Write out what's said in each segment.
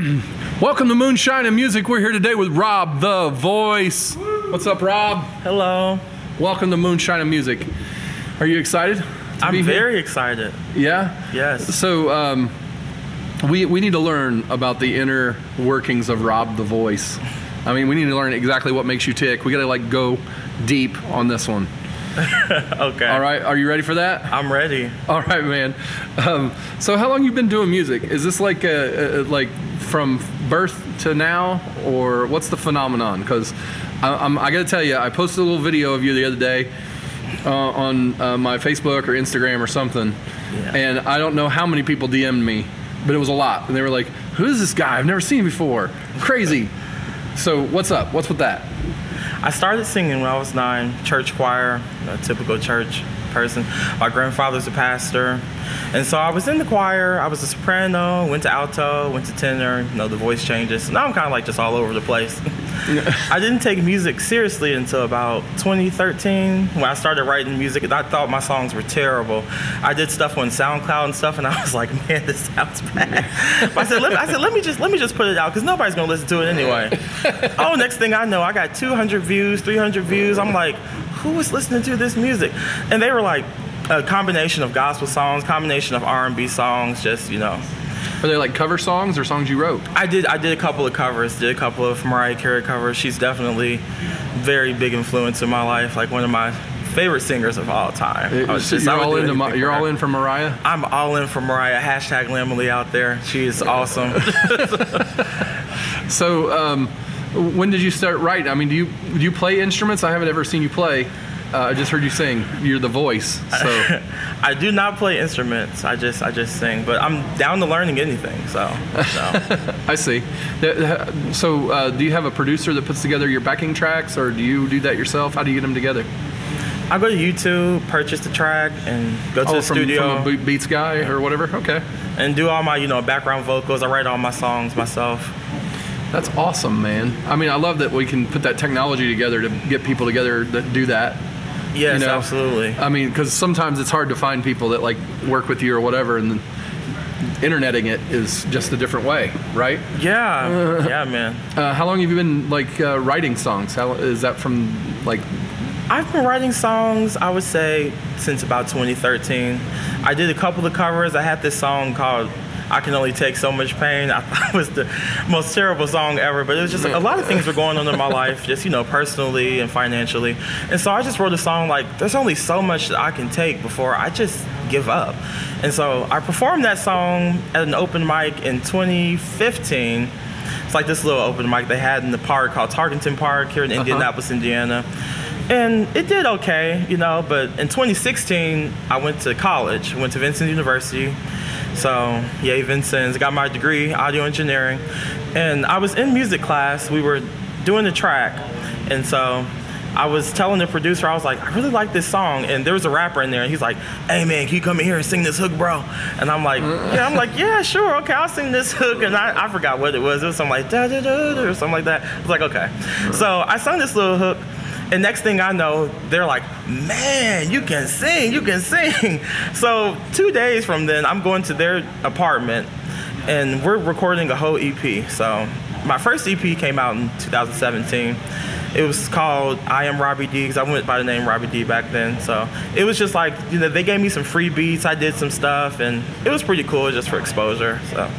Welcome to Moonshine and Music. We're here today with Rob the Voice. What's up, Rob? Hello. Welcome to Moonshine and Music. Are you excited? I'm very excited. Yeah. Yes. So um, we we need to learn about the inner workings of Rob the Voice. I mean, we need to learn exactly what makes you tick. We got to like go deep on this one. Okay. All right. Are you ready for that? I'm ready. All right, man. Um, so, how long you been doing music? Is this like a, a, like from birth to now, or what's the phenomenon? Because I'm, I got to tell you, I posted a little video of you the other day uh, on uh, my Facebook or Instagram or something, Yeah. and I don't know how many people DM'd me, but it was a lot, and they were like, "Who is this guy? I've never seen him before. Crazy." So, what's up? What's with that? I started singing when I was nine, church choir, a typical church person. My grandfather's a pastor. And so I was in the choir. I was a soprano, went to alto, went to tenor. You know, the voice changes. Now I'm kind of like just all over the place. I didn't take music seriously until about 2013 when I started writing music. and I thought my songs were terrible. I did stuff on SoundCloud and stuff, and I was like, man, this sounds bad. But I said, let me, I said, let me just let me just put it out because nobody's gonna listen to it anyway. oh, next thing I know, I got 200 views, 300 views. I'm like, who is listening to this music? And they were like a combination of gospel songs, combination of R&B songs, just you know. Are they like cover songs or songs you wrote? I did I did a couple of covers, did a couple of Mariah Carey covers. She's definitely very big influence in my life, like one of my favorite singers of all time. I was just- you're all into Ma- you're all in for Mariah. I'm all in for Mariah. Hashtag Lambily out there. She is awesome. So, um, when did you start writing? I mean, do you do you play instruments? I haven't ever seen you play. Uh, I just heard you sing. You're the voice. So, I do not play instruments. I just I just sing, but I'm down to learning anything. So, so. I see. So, uh, do you have a producer that puts together your backing tracks, or do you do that yourself? How do you get them together? I go to YouTube, purchase the track, and go to the Oh, from, studio from a Beats guy or whatever. Okay, and do all my you know background vocals. I write all my songs myself. That's awesome, man. I mean, I love that we can put that technology together to get people together that do that. Yes, you know? absolutely. I mean, because sometimes it's hard to find people that like work with you or whatever, and then interneting it is just a different way, right? Yeah, yeah, man. Uh, how long have you been like uh, writing songs? How is that from like? I've been writing songs, I would say, since about 2013. I did a couple of covers. I had this song called I Can Only Take So Much Pain. I thought it was the most terrible song ever, but it was just a lot of things were going on in my life, just, you know, personally and financially. And so I just wrote a song like, there's only so much that I can take before I just give up. And so I performed that song at an open mic in 2015. It's like this little open mic they had in the park called Tarkington Park here in uh-huh. Indianapolis, Indiana. And it did okay, you know, but in 2016, I went to college, went to Vincennes University. So, yay, Vincennes, got my degree, audio engineering. And I was in music class, we were doing the track. And so I was telling the producer, I was like, I really like this song. And there was a rapper in there, and he's like, hey man, can you come in here and sing this hook, bro? And I'm like, yeah, I'm like, yeah, sure, okay, I'll sing this hook. And I, I forgot what it was. It was something like da da da da or something like that. I was like, okay. So I sung this little hook. And next thing I know, they're like, man, you can sing, you can sing. So two days from then, I'm going to their apartment and we're recording a whole EP. So my first EP came out in 2017. It was called I Am Robbie D because I went by the name Robbie D back then. So it was just like, you know, they gave me some free beats. I did some stuff and it was pretty cool just for exposure. So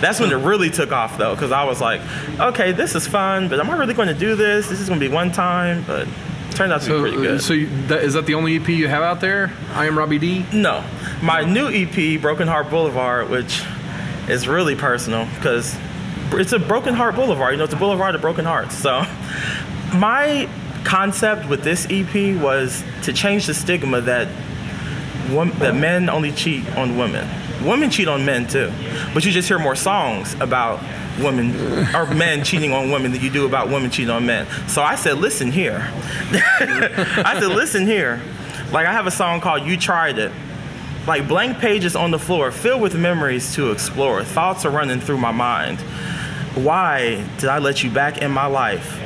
that's when it really took off though, because I was like, okay, this is fun, but am I really going to do this? This is going to be one time, but it turned out to be pretty good. so you, that, is that the only EP you have out there? I am Robbie D. No, my new EP, Broken Heart Boulevard, which is really personal because it's a Broken Heart Boulevard. You know, it's a boulevard of broken hearts. So, my concept with this EP was to change the stigma that that men only cheat on women. women cheat on men too, but you just hear more songs about women or men cheating on women than you do about women cheating on men. So I said, listen here. I said, listen here. Like I have a song called "You Tried It." Like blank pages on the floor, filled with memories to explore. Thoughts are running through my mind. Why did I let you back in my life?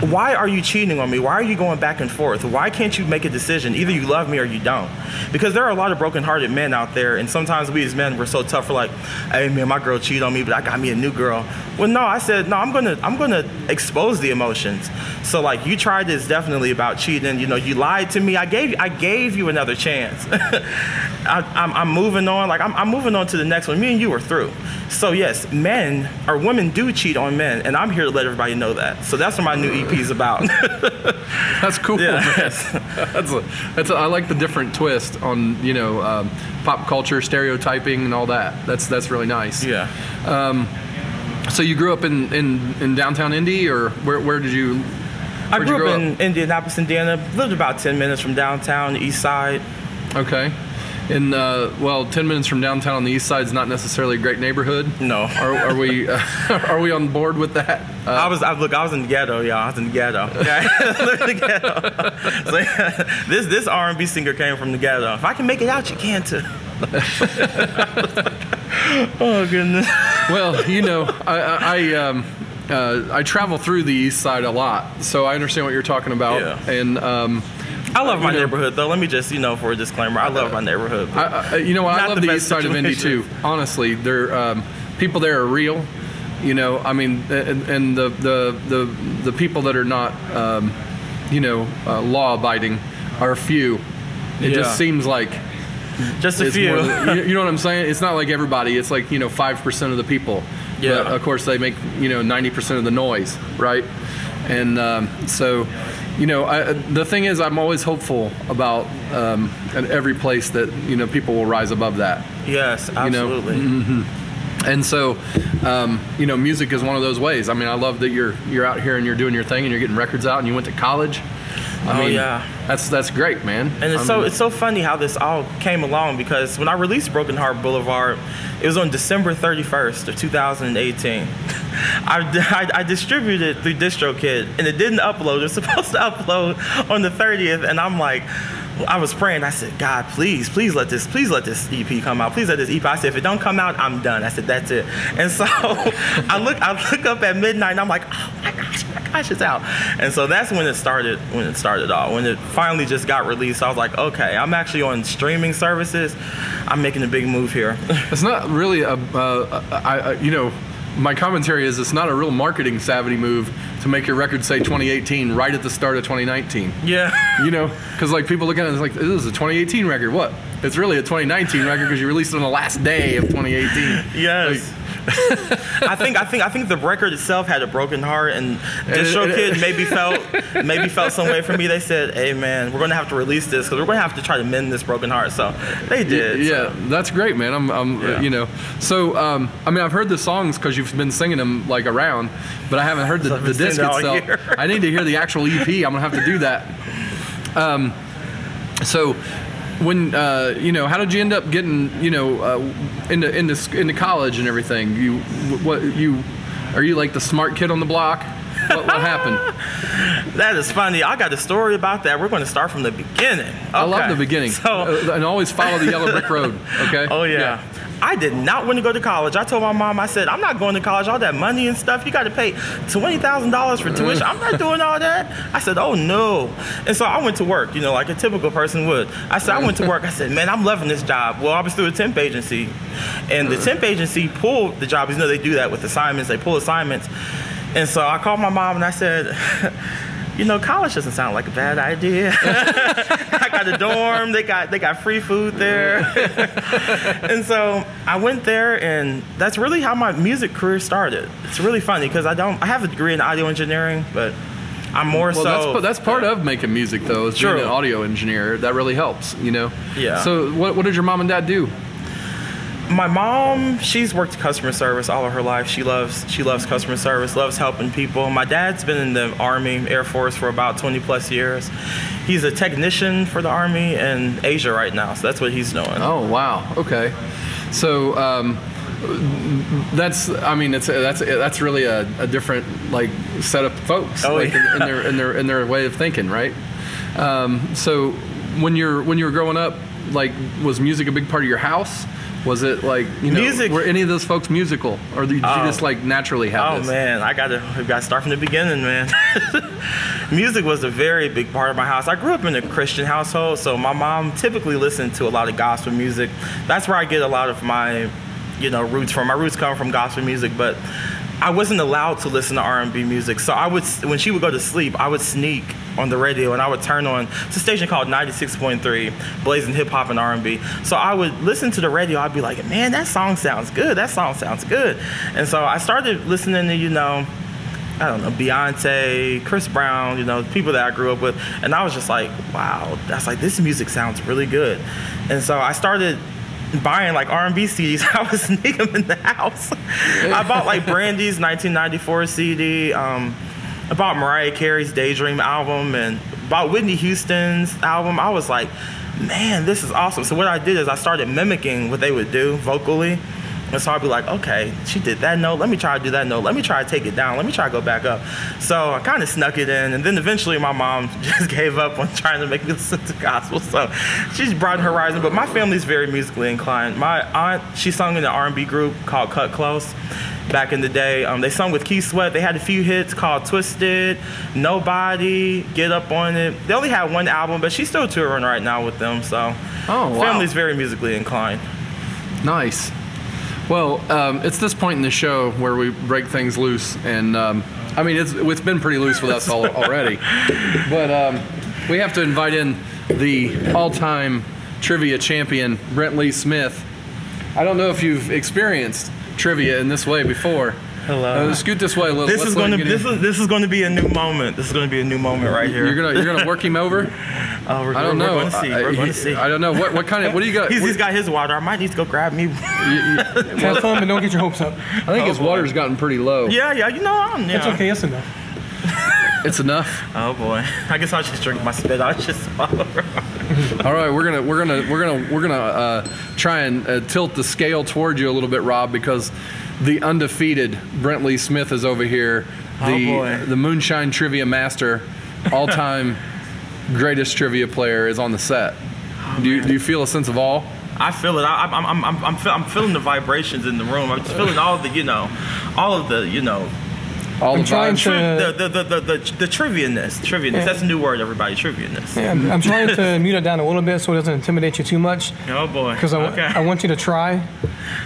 Why are you cheating on me? Why are you going back and forth? Why can't you make a decision? Either you love me or you don't. Because there are a lot of broken-hearted men out there, and sometimes we as men we're so tough. We're like, "Hey man, my girl cheated on me, but I got me a new girl." Well, no, I said no. I'm gonna I'm gonna expose the emotions. So like, you tried this definitely about cheating. You know, you lied to me. I gave I gave you another chance. I, am moving on. Like I'm, I'm moving on to the next one. Me and you are through. So yes, men or women do cheat on men, and I'm here to let everybody know that. So that's my new EP is about. that's cool. Yeah. that's a, that's a, I like the different twist on you know um, pop culture stereotyping and all that. That's that's really nice. Yeah. Um, so you grew up in, in, in downtown Indy, or where, where did you? I grew up in Indianapolis, Indiana. Lived about ten minutes from downtown, east side. Okay. In uh, well, ten minutes from downtown on the east side is not necessarily a great neighborhood. No. Are, are we uh, are we on board with that? Uh, I was. I, look, I was in the ghetto, y'all. I was in the ghetto. The ghetto. so, yeah, this this R&B singer came from the ghetto. If I can make it out, you can too. oh goodness. Well, you know, I, I um, uh, I travel through the east side a lot, so I understand what you're talking about. Yeah. And um, I love my neighborhood, though. Let me just, you know, for a disclaimer, I love my neighborhood. I, I, you know, I love the, the east side of Indy too. Honestly, there, um, people there are real. You know, I mean, and, and the, the the the people that are not, um, you know, uh, law abiding are few. It yeah. just seems like just a few. Than, you know what I'm saying? It's not like everybody. It's like you know, five percent of the people. Yeah. But of course, they make you know ninety percent of the noise, right? And um, so you know, I, the thing is, I'm always hopeful about um, every place that you know people will rise above that. Yes, absolutely. You know? mm-hmm. And so, um, you know, music is one of those ways. I mean, I love that you're you're out here and you're doing your thing and you're getting records out and you went to college. I oh mean, yeah, that's that's great, man. And it's I so mean, it's so funny how this all came along because when I released Broken Heart Boulevard, it was on December 31st of 2018. I, I, I distributed it through DistroKid and it didn't upload. It was supposed to upload on the 30th, and I'm like, I was praying. I said, God, please, please let this, please let this EP come out. Please let this EP. I said, if it don't come out, I'm done. I said, that's it. And so I look, I look up at midnight, and I'm like, oh my gosh, my gosh, it's out. And so that's when it started. When it started all. When it finally just got released, I was like, okay, I'm actually on streaming services. I'm making a big move here. It's not really a, uh, I, I, you know my commentary is it's not a real marketing savvy move to make your record say 2018 right at the start of 2019. Yeah. You know, because like people look at it and it's like this is a 2018 record. What? It's really a 2019 record because you released it on the last day of 2018. Yes. Like, I think I think I think the record itself had a broken heart, and DistroKid maybe felt maybe felt some way for me. They said, "Hey man, we're gonna have to release this because we're gonna have to try to mend this broken heart." So they did. Yeah, so. that's great, man. I'm, I'm yeah. you know. So um, I mean, I've heard the songs because you've been singing them like around, but I haven't heard the, so the disc itself. I need to hear the actual EP. I'm gonna have to do that. Um, so when uh, you know, how did you end up getting you know uh, into into into college and everything? You what you are you like the smart kid on the block? What, what happened? that is funny. I got a story about that. We're going to start from the beginning. Okay. I love the beginning. So, uh, and always follow the yellow brick road. Okay. Oh yeah. yeah. I did not want to go to college. I told my mom, I said, I'm not going to college. All that money and stuff, you got to pay $20,000 for tuition. I'm not doing all that. I said, oh no. And so I went to work, you know, like a typical person would. I said, I went to work. I said, man, I'm loving this job. Well, I was through a temp agency. And the temp agency pulled the job. You know, they do that with assignments. They pull assignments. And so I called my mom and I said, you know, college doesn't sound like a bad idea. I got a dorm. They got they got free food there, and so I went there, and that's really how my music career started. It's really funny because I don't I have a degree in audio engineering, but I'm more well, so. That's, that's part of making music, though. Is being an audio engineer. That really helps, you know. Yeah. So, what what did your mom and dad do? My mom, she's worked customer service all of her life. She loves she loves customer service, loves helping people. My dad's been in the Army, Air Force for about 20 plus years. He's a technician for the Army in Asia right now, so that's what he's doing. Oh wow, okay. So um, that's I mean it's that's that's really a, a different like set of folks Oh, like yeah. in, in their in their in their way of thinking, right? Um, so when you're when you were growing up, like was music a big part of your house? Was it like you know Music- were any of those folks musical, or did you Oh. just like naturally have Oh this? man, I gotta we gotta start from the beginning, man. Music was a very big part of my house. I grew up in a Christian household, so my mom typically listened to a lot of gospel music. That's where I get a lot of my, you know, roots from. My roots come from gospel music, but I wasn't allowed to listen to R&B music. So I would, when she would go to sleep, I would sneak on the radio and I would turn on it's a station called 96.3, blazing hip hop and R&B. So I would listen to the radio. I'd be like, man, that song sounds good. That song sounds good. And so I started listening to, you know, I don't know, Beyonce, Chris Brown, you know, people that I grew up with. And I was just like, wow, that's like, this music sounds really good. And so I started buying like R&B CDs. I was sneaking them in the house. I bought like Brandy's 1994 CD. Um, I bought Mariah Carey's Daydream album and about Whitney Houston's album. I was like, man, this is awesome. So what I did is I started mimicking what they would do vocally. And so I'd be like, okay, she did that note. Let me try to do that note. Let me try to take it down. Let me try to go back up. So I kind of snuck it in. And then eventually my mom just gave up on trying to make me listen to gospel. So she's broadened her horizon. But my family's very musically inclined. My aunt, she sung in an R&B group called Kut Klose back in the day. Um, they sung with Keith Sweat. They had a few hits called Twisted, Nobody, Get Up On It. They only had one album, but she's still touring right now with them. So Oh, wow. family's very musically inclined. Nice. Well, um, it's this point in the show where we break things loose, and um, I mean it's it's been pretty loose with us all, already, but um, we have to invite in the all-time trivia champion Brent Lee Smith. I don't know if you've experienced trivia in this way before. Hello. Uh, scoot this way a little. This Let's is going to this in. is this is going to be a new moment. This is going to be a new moment right here. You're gonna you're gonna work him over. Oh, we're, I don't we're, know. We're going to see. I, we're going to see. I don't know what what kind of what do you got? He's, he's got his water. I might need to go grab me. Have fun, but don't get your hopes up. I think his Oh, boy. water's gotten pretty low. yeah, yeah. You know, I'm. Yeah. It's okay. It's enough. It's enough. Oh boy. I guess I'll just drink my spit. I'll just swallow. All right, we're gonna we're gonna we're gonna we're gonna uh, try and uh, tilt the scale towards you a little bit, Rob, because the undefeated Brent Lee Smith is over here, oh, the Oh, boy. the Moonshine Trivia Master, all time greatest trivia player is on the set. Oh, do you do you feel a sense of awe? I feel it. I, I'm, I'm, I'm, I'm, feel, I'm feeling the vibrations in the room. I'm just feeling all the, you know, all of the, you know, All I'm the trying vibes? to- tri- the, the, the, the, the, the trivianess. Trivianess. Yeah. That's a new word, everybody. Trivianess. Yeah, I'm, I'm trying to mute it down a little bit so it doesn't intimidate you too much. Oh boy. Because I, wa- okay. I want you to try.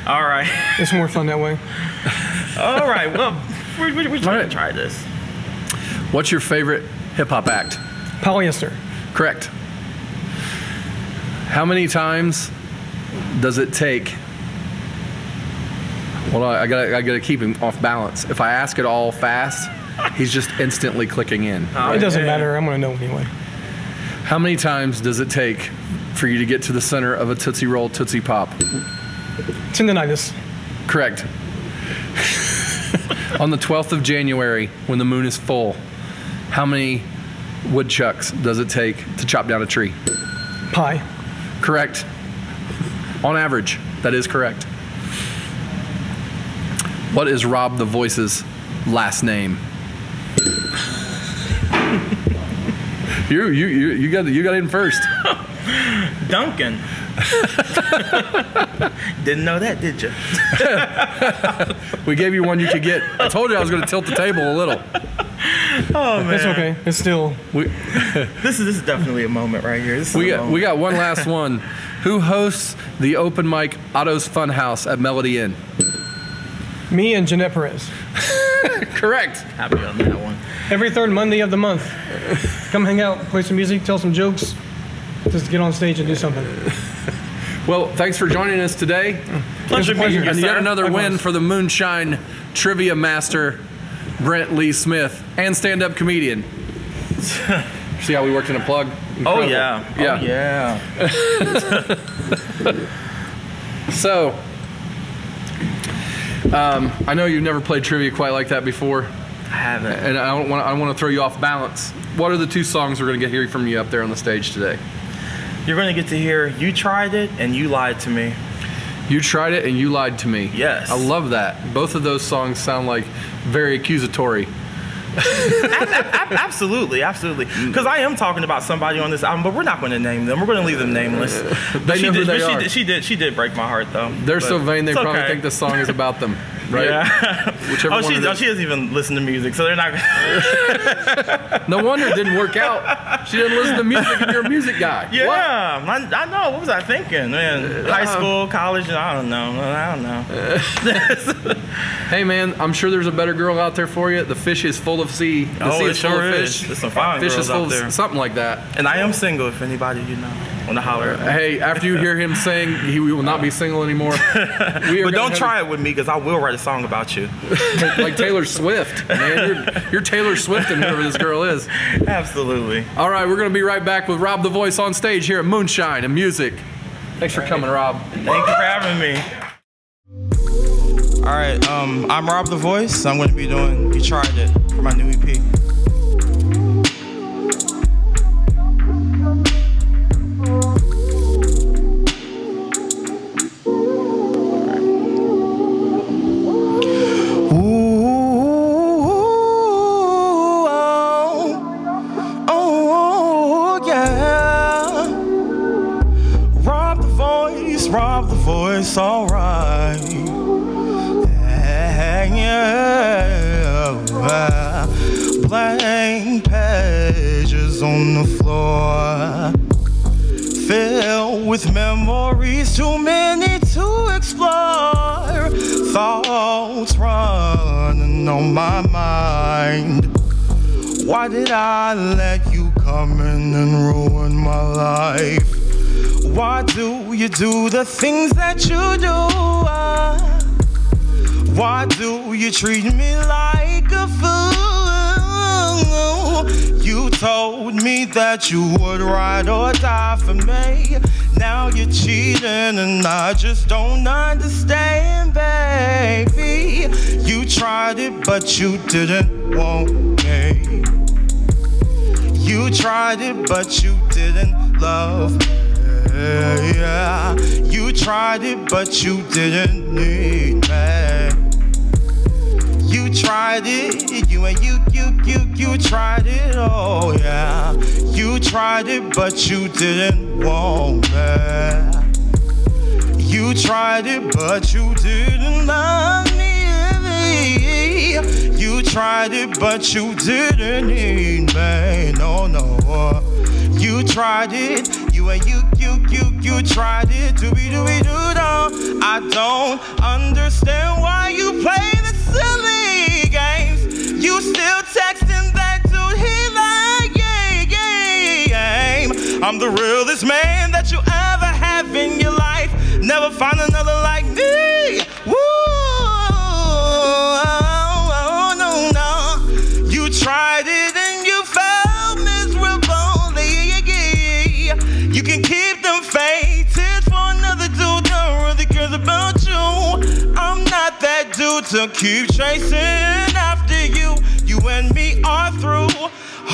all right. It's more fun that way. all right. Well, we're, we're, we're trying right. to try this. What's your favorite hip hop act? Polyester. Correct. How many times does it take? Well, I gotta, I gotta keep him off balance. If I ask it all fast, he's just instantly clicking in. Oh, It doesn't matter. I'm going to know anyway. How many times does it take for you to get to the center of a Tootsie Roll Tootsie Pop? Tendonitis. Correct. On the 12th of January, when the moon is full, how many woodchucks does it take to chop down a tree? Pie. Correct. On average, that is correct. What is Rob the Voice's last name? you, you, you, you got you got in first. Duncan. Didn't know that, did you? We gave you one you could get. I told you I was going to tilt the table a little. Oh man. It's okay. It's still. We, This is this is definitely a moment right here. This is we got moment. we got one last one. Who hosts the open mic Otto's Funhouse at Melody Inn? Me and Jeanette Perez. Correct. happy on that one. Every third Monday of the month. Come hang out, play some music, tell some jokes. Just get on stage and do something. Well, thanks for joining us today. Pleasure pleasure. And yet sir. another win Likewise. for the Moonshine Trivia Master, Brent Lee Smith, and stand-up comedian. See how we worked in a plug? Oh yeah. Yeah. Oh yeah. So, um, I know you've never played trivia quite like that before, I haven't. and I don't want I want to throw you off balance. What are the two songs we're going to get hearing from you up there on the stage today? You're gonna get to hear you tried it and you lied to me. You tried it and you lied to me. Yes. I love that. Both of those songs sound like very accusatory. Ab- absolutely, absolutely. Because I am talking about somebody on this album, but we're not going to name them. We're going to leave them nameless. But she know who did, they but she did, she did. She did break my heart, though. They're so vain they probably okay. think the song is about them, right? Yeah. Whichever oh, she, oh, she doesn't even listen to music, so they're not. No wonder it didn't work out. She didn't listen to music and you're a music guy. Yeah, I, I know. What was I thinking, man? High Uh-huh. school, college, I don't know. I don't know. Hey man, I'm sure there's a better girl out there for you. The fish is full of sea. The Oh, sea it is full sure of is. fish. There's some fine fish girls is full out of there. something like that. And I am single. If anybody you know want to holler. Hey, after you hear him sing, he will not be single anymore. We But don't have- try it with me, because I will write a song about you. like Taylor Swift, man. You're, you're Taylor Swift and whoever this girl is. Absolutely. All right, we're gonna be right back with Rob the Voice on stage here at Moonshine and Music. Thanks for coming, Rob. Thank you for having me. All right, um, I'm Rob the Voice. I'm going to be doing You Tried It for my new EP. Filled with memories, too many to explore. Thoughts running on my mind. Why did I let you come in and ruin my life? Why do you do the things that you do? Why do you treat me like a fool? You told me that you would ride or die for me. Now you're cheating and I just don't understand, baby. You tried it, but you didn't want me. You tried it, but you didn't love me. Yeah. You tried it, but you didn't need me. You tried it, you and you, you, you, you tried it, oh yeah. You tried it, but you didn't want me. You tried it, but you didn't love me. You tried it, but you didn't need me. No, no. You tried it, you and you, you, you, you tried it. Doobie doobie doo doo. I don't understand why you play. You still texting that dude, he like, yeah, yeah, yeah. I'm the realest man that you ever have in your life. Never find another like me. Woo! Oh, no, no. You tried it and you felt miserable. Yeah. You can keep them tears for another dude that really cares about you. I'm not that dude to keep chasing and me are through.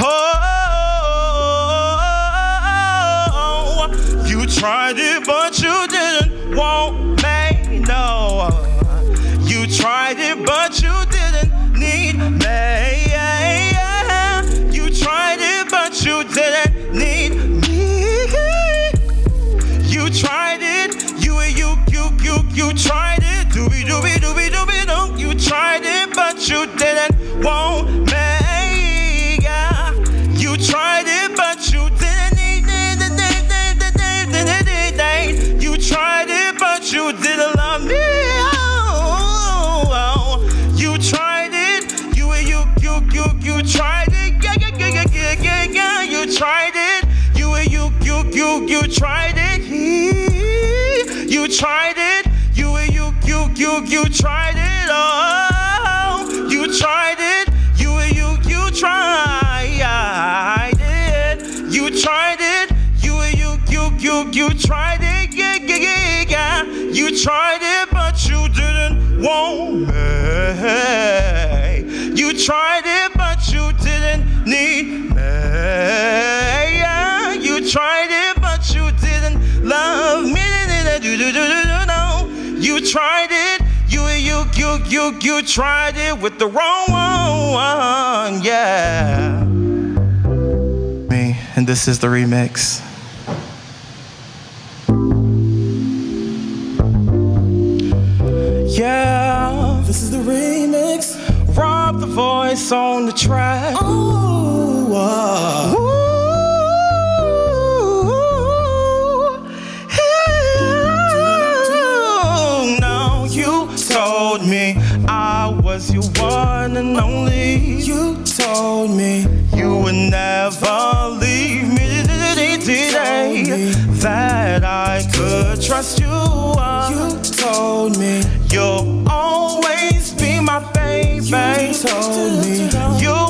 Oh, you tried it, but you didn't want me. No, you tried it, but you didn't need me. You tried it, but you didn't need me. You tried it, you you you you you tried it, doobie doobie doobie doobie doo. You tried it, but you didn't want me. Need me. Yeah, you tried it, but you didn't love me. No. You tried it. You, you, you, you, you tried it with the wrong one. Yeah. Me, and this is the remix. Voice on the track. Ooh, uh, Ooh, now you told me I was your one and only. you told me You would never leave me today. That I could trust you. you told me You'll always told me. You'll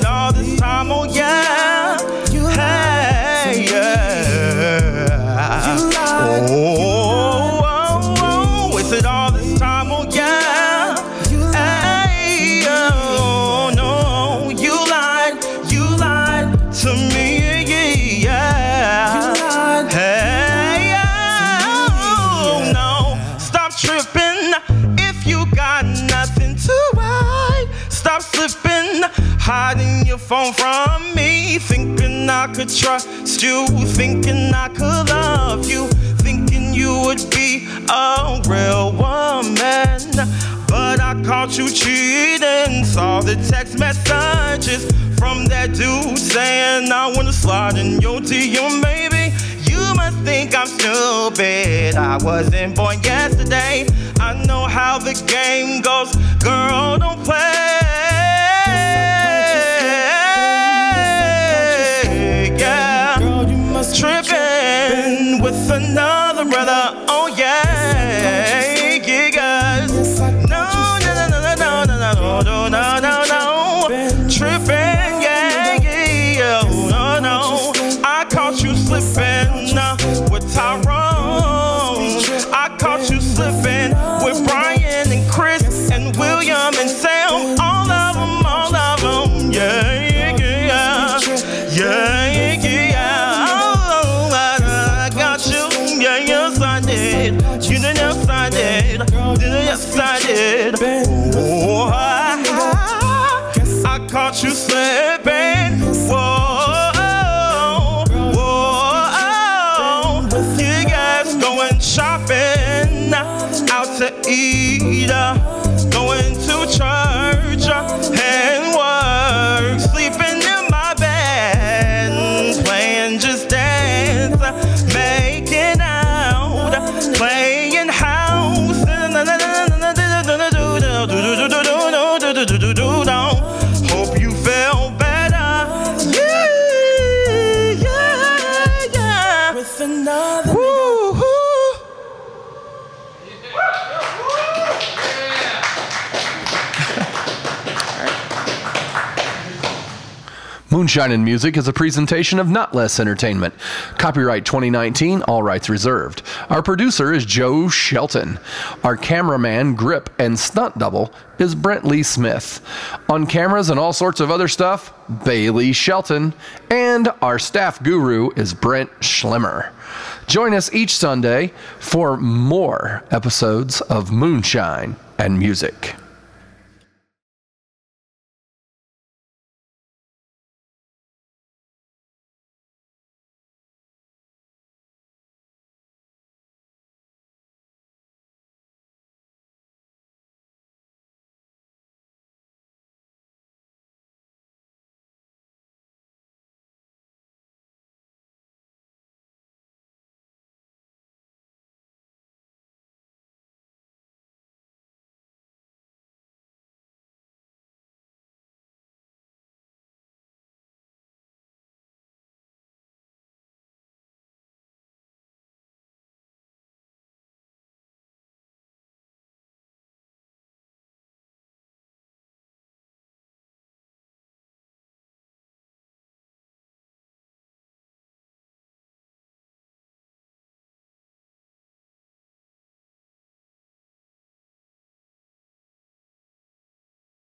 All this time. Oh yeah. From me, thinking I could trust you, thinking I could love you, thinking you would be a real woman. But I caught you cheating. Saw the text messages from that dude saying I wanna slide in your DM, baby. You must think I'm stupid. I wasn't born yesterday. I know how the game goes. Girl, don't play. Did. Oh, I, I caught you slipping. Whoa, whoa. You guys going shopping, out to eat, uh, going to church Moonshine and Music is a presentation of Not Less Entertainment. Copyright 2019, all rights reserved. Our producer is Joe Shelton. Our cameraman, grip, and stunt double is Brent Lee Smith. On cameras and all sorts of other stuff, Bailey Shelton. And our staff guru is Brent Schlemmer. Join us each Sunday for more episodes of Moonshine and Music.